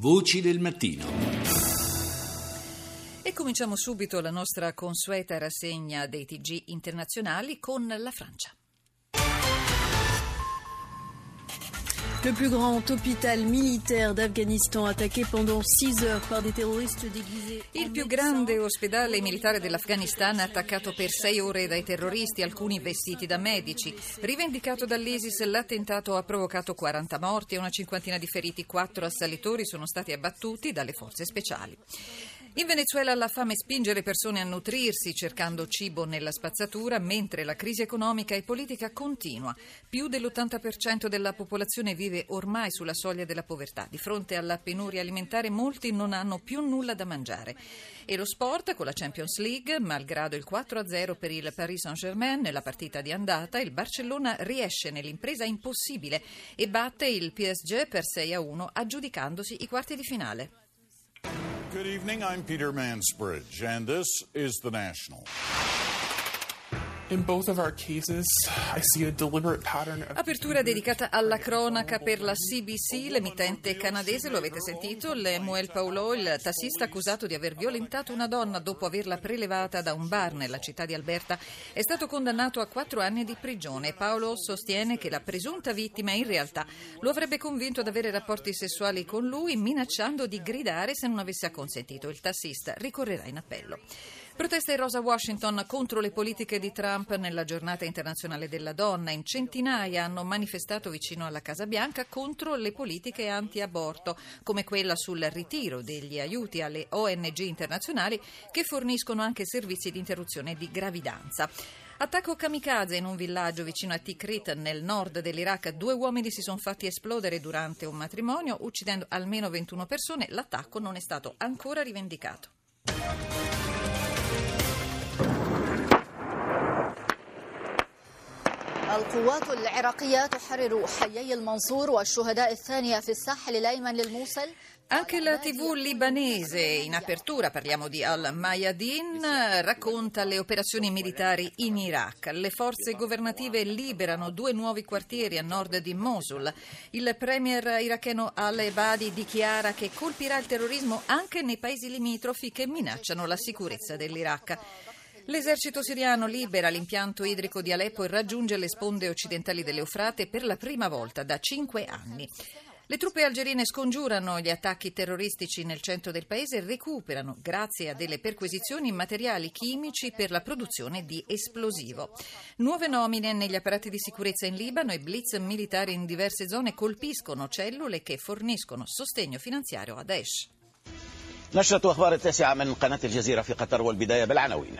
Voci del mattino. E cominciamo subito la nostra consueta rassegna dei TG internazionali con la Francia. Le plus grand hôpital militaire d'Afghanistan attaqué pendant 6 heures par des terroristes déguisés. Il più grande ospedale militare dell'Afghanistan attaccato per sei ore dai terroristi, alcuni vestiti da medici. Rivendicato dall'ISIS, l'attentato ha provocato 40 morti e una cinquantina di feriti. Quattro assalitori sono stati abbattuti dalle forze speciali. In Venezuela la fame spinge le persone a nutrirsi cercando cibo nella spazzatura, mentre la crisi economica e politica continua. Più dell'80% della popolazione vive ormai sulla soglia della povertà. Di fronte alla penuria alimentare molti non hanno più nulla da mangiare. E lo sport con la Champions League, malgrado il 4-0 per il Paris Saint-Germain nella partita di andata, il Barcellona riesce nell'impresa impossibile e batte il PSG per 6-1 aggiudicandosi i quarti di finale. Good evening. I'm Peter Mansbridge, and this is The National. Apertura dedicata alla cronaca per la CBC, l'emittente canadese, lo avete sentito, Lemuel Paolo, il tassista accusato di aver violentato una donna dopo averla prelevata da un bar nella città di Alberta, è stato condannato a quattro anni di prigione. Paolo sostiene che la presunta vittima in realtà lo avrebbe convinto ad avere rapporti sessuali con lui, minacciando di gridare se non avesse acconsentito. Il tassista ricorrerà in appello. Proteste in Rosa Washington contro le politiche di Trump nella giornata internazionale della donna. In centinaia hanno manifestato vicino alla Casa Bianca contro le politiche anti-aborto, come quella sul ritiro degli aiuti alle ONG internazionali che forniscono anche servizi di interruzione di gravidanza. Attacco kamikaze in un villaggio vicino a Tikrit nel nord dell'Iraq. Due uomini si sono fatti esplodere durante un matrimonio, uccidendo almeno 21 persone. L'attacco non è stato ancora rivendicato. القوات العراقية تحرر حيي المنصور والشهداء الثانية في الساحل الأيمن للموصل Anche la TV libanese, in apertura parliamo di Al-Mayadin, racconta le operazioni militari in Iraq. Le forze governative liberano due nuovi quartieri a nord di Mosul. Il premier iracheno Al-Ebadi dichiara che colpirà il terrorismo anche nei paesi limitrofi che minacciano la sicurezza dell'Iraq. L'esercito siriano libera l'impianto idrico di Aleppo e raggiunge le sponde occidentali dell'Eufrate per la prima volta da cinque anni. Le truppe algerine scongiurano gli attacchi terroristici nel centro del paese e recuperano, grazie a delle perquisizioni, materiali chimici per la produzione di esplosivo. Nuove nomine negli apparati di sicurezza in Libano e blitz militari in diverse zone colpiscono cellule che forniscono sostegno finanziario a Daesh. نشرة أخبار التاسعة من قناة الجزيرة في قطر والبداية بالعناوين.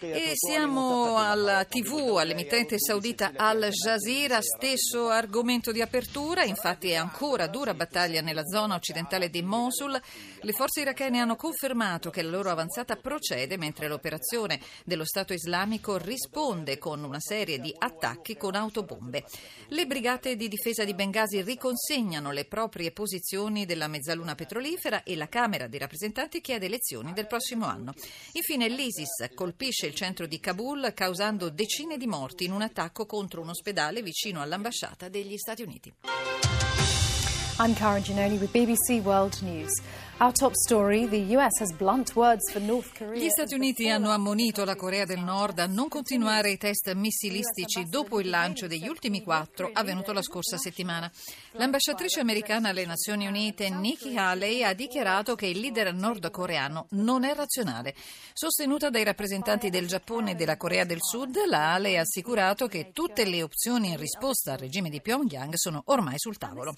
E siamo alla TV, all'emittente saudita Al Jazeera, stesso argomento di apertura, infatti è ancora dura battaglia nella zona occidentale di Mosul. Le forze irachene hanno confermato che la loro avanzata procede mentre l'operazione dello Stato islamico risponde con una serie di attacchi con autobombe. Le brigate di difesa di Benghazi riconsegnano le proprie posizioni della mezzaluna petrolifera e la Camera dei rappresentanti chiede elezioni del prossimo anno. Infine l'ISIS colpisce il centro di Kabul causando decine di morti in un attacco contro un ospedale vicino all'ambasciata degli Stati Uniti. I'm Cara Giannoni with BBC World News. Gli Stati Uniti hanno ammonito la Corea del Nord a non continuare i test missilistici dopo il lancio degli ultimi quattro avvenuto la scorsa settimana. L'ambasciatrice americana alle Nazioni Unite Nikki Haley ha dichiarato che il leader nordcoreano non è razionale. Sostenuta dai rappresentanti del Giappone e della Corea del Sud, la Haley ha assicurato che tutte le opzioni in risposta al regime di Pyongyang sono ormai sul tavolo.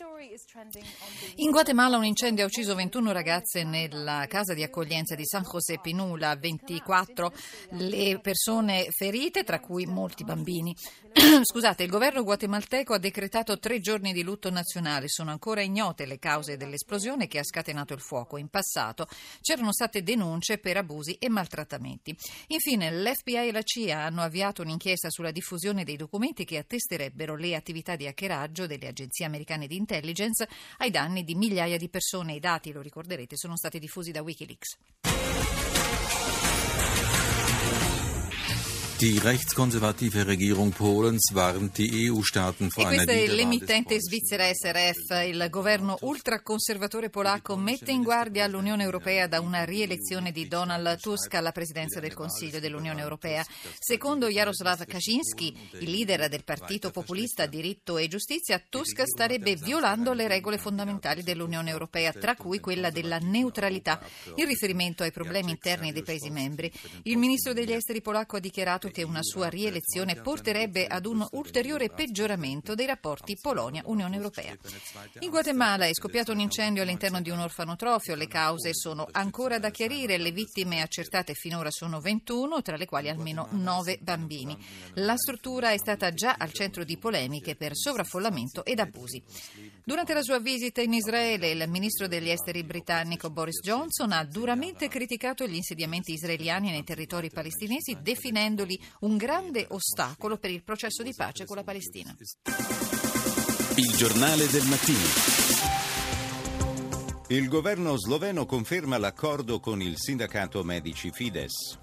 In Guatemala un incendio ha ucciso 21 ragazze nella casa di accoglienza di San José Pinula, 24 le persone ferite, tra cui molti bambini. Scusate, il governo guatemalteco ha decretato tre giorni di lutto nazionale. Sono ancora ignote le cause dell'esplosione che ha scatenato il fuoco. In passato c'erano state denunce per abusi e maltrattamenti. Infine, l'FBI e la CIA hanno avviato un'inchiesta sulla diffusione dei documenti che attesterebbero le attività di hackeraggio delle agenzie americane di intelligence ai danni di migliaia di persone. I dati, lo ricorderete, sono stati diffusi da Wikileaks. Die rechtskonservative Regierung Polens warnt die EU-Staaten vor E einer questa è l'emittente svizzera SRF. Il governo ultraconservatore polacco mette in guardia l'Unione Europea da una rielezione di Donald Tusk alla presidenza del Consiglio dell'Unione Europea. Secondo Jaroslav Kaczynski, il leader del partito populista Diritto e Giustizia, Tusk starebbe violando le regole fondamentali dell'Unione Europea, tra cui quella della neutralità, in riferimento ai problemi interni dei Paesi membri. Il ministro degli esteri polacco ha dichiarato che una sua rielezione porterebbe ad un ulteriore peggioramento dei rapporti Polonia-Unione Europea. In Guatemala è scoppiato un incendio all'interno di un orfanotrofio. Le cause sono ancora da chiarire. Le vittime accertate finora sono 21, tra le quali almeno 9 bambini. La struttura è stata già al centro di polemiche per sovraffollamento ed abusi. Durante la sua visita in Israele, il ministro degli esteri britannico Boris Johnson ha duramente criticato gli insediamenti israeliani nei territori palestinesi, definendoli un grande ostacolo per il processo di pace con la Palestina. Il giornale del mattino. Il governo sloveno conferma l'accordo con il sindacato medici Fides.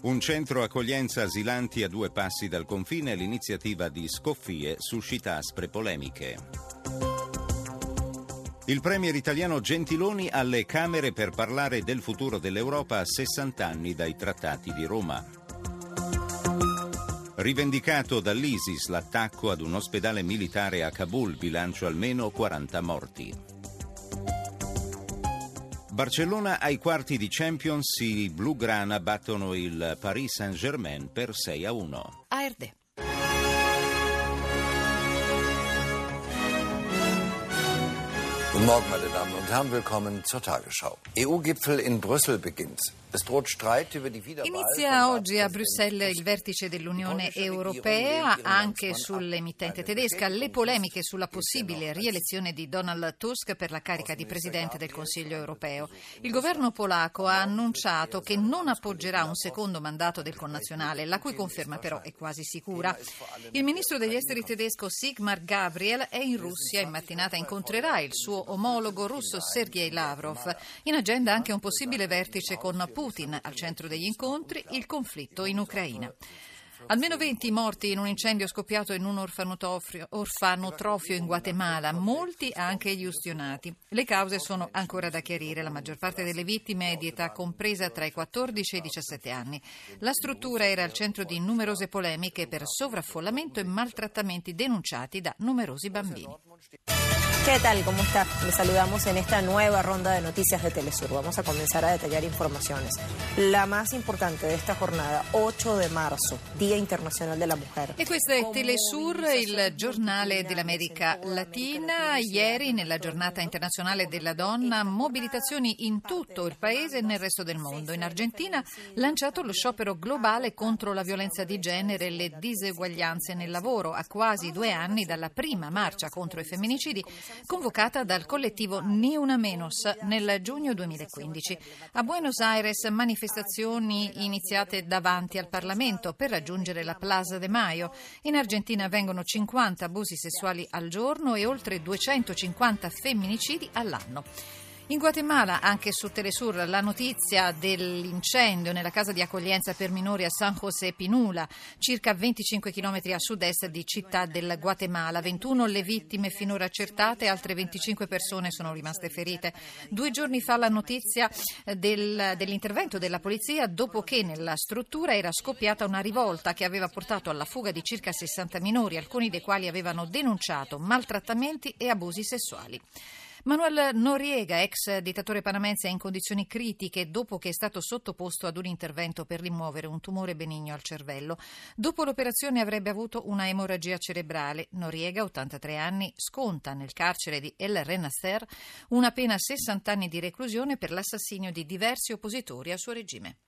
Un centro accoglienza asilanti a due passi dal confine, l'iniziativa di Scoffie suscita aspre polemiche. Il premier italiano Gentiloni alle Camere per parlare del futuro dell'Europa a 60 anni dai trattati di Roma. Rivendicato dall'ISIS l'attacco ad un ospedale militare a Kabul, bilancio almeno 40 morti. Barcellona ai quarti di Champions, i Blugrana battono il Paris Saint-Germain per 6 a 1. ARD. Guten Morgen, meine Damen und Herren. Willkommen zur Tagesschau. EU-Gipfel in Brüssel beginnt. Es droht Streit über die Wiederwahl Inizia oggi a Bruxelles il vertice dell'Unione Europea, anche sull'emittente tedesca, le polemiche sulla possibile rielezione di Donald Tusk per la carica di Presidente del Consiglio europeo. Il governo polacco ha annunciato che non appoggerà un secondo mandato del connazionale, la cui conferma però è quasi sicura. Il ministro degli esteri tedesco Sigmar Gabriel è in Russia, in mattinata incontrerà il suo omologo russo Sergei Lavrov. In agenda anche un possibile vertice con Putin al centro degli incontri, il conflitto in Ucraina. Almeno 20 morti in un incendio scoppiato in un orfanotrofio, in Guatemala, molti anche gli ustionati. Le cause sono ancora da chiarire, la maggior parte delle vittime è di età compresa tra i 14 e i 17 anni. La struttura era al centro di numerose polemiche per sovraffollamento e maltrattamenti denunciati da numerosi bambini. ¿Qué tal? ¿Cómo está? Les saludamos en esta nueva ronda de noticias de Telesur. Vamos a comenzar a detallar informaciones. La más importante de esta jornada, 8 de marzo, Día Internacional de la Mujer. E questo è Telesur, il giornale dell'America Latina. Ieri, nella giornata internazionale della donna, mobilitazioni in tutto il paese e nel resto del mondo. In Argentina, lanciato lo sciopero globale contro la violenza di genere e le diseguaglianze nel lavoro, a quasi due anni dalla prima marcia contro i femminicidi convocata dal collettivo Ni Una Menos nel giugno 2015. A Buenos Aires manifestazioni iniziate davanti al Parlamento per raggiungere la Plaza de Mayo. In Argentina vengono 50 abusi sessuali al giorno e oltre 250 femminicidi all'anno. In Guatemala, anche su Telesur, la notizia dell'incendio nella casa di accoglienza per minori a San José Pinula, circa 25 km a sud-est di Città del Guatemala. 21 le vittime finora accertate, altre 25 persone sono rimaste ferite. Due giorni fa la notizia del, dell'intervento della polizia dopo che nella struttura era scoppiata una rivolta che aveva portato alla fuga di circa 60 minori, alcuni dei quali avevano denunciato maltrattamenti e abusi sessuali. Manuel Noriega, ex dittatore panamense, è in condizioni critiche dopo che è stato sottoposto ad un intervento per rimuovere un tumore benigno al cervello. Dopo l'operazione avrebbe avuto una emorragia cerebrale. Noriega, 83 anni, sconta nel carcere di El Renacer una pena a 60 anni di reclusione per l'assassinio di diversi oppositori al suo regime.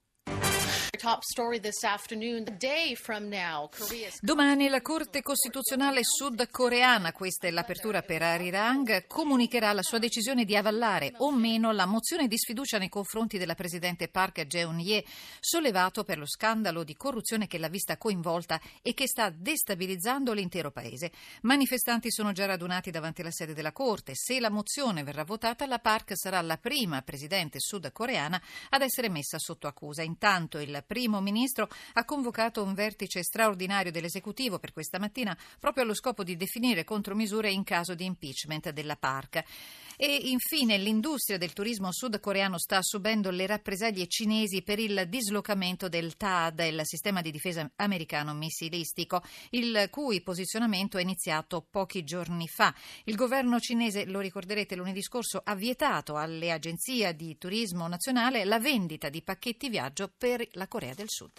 Domani la Corte Costituzionale sudcoreana, questa è l'apertura per Arirang, comunicherà la sua decisione di avallare o meno la mozione di sfiducia nei confronti della Presidente Park Geun-hye, sollevato per lo scandalo di corruzione che l'ha vista coinvolta e che sta destabilizzando l'intero Paese. Manifestanti sono già radunati davanti alla sede della Corte. Se la mozione verrà votata, la Park sarà la prima Presidente sudcoreana ad essere messa sotto accusa. Intanto il primo ministro ha convocato un vertice straordinario dell'esecutivo per questa mattina proprio allo scopo di definire contromisure in caso di impeachment della PARC. E infine l'industria del turismo sudcoreano sta subendo le rappresaglie cinesi per il dislocamento del TAD, il sistema di difesa americano missilistico, il cui posizionamento è iniziato pochi giorni fa. Il governo cinese, lo ricorderete, lunedì scorso ha vietato alle agenzie di turismo nazionale la vendita di pacchetti viaggio per la Corea del Sud.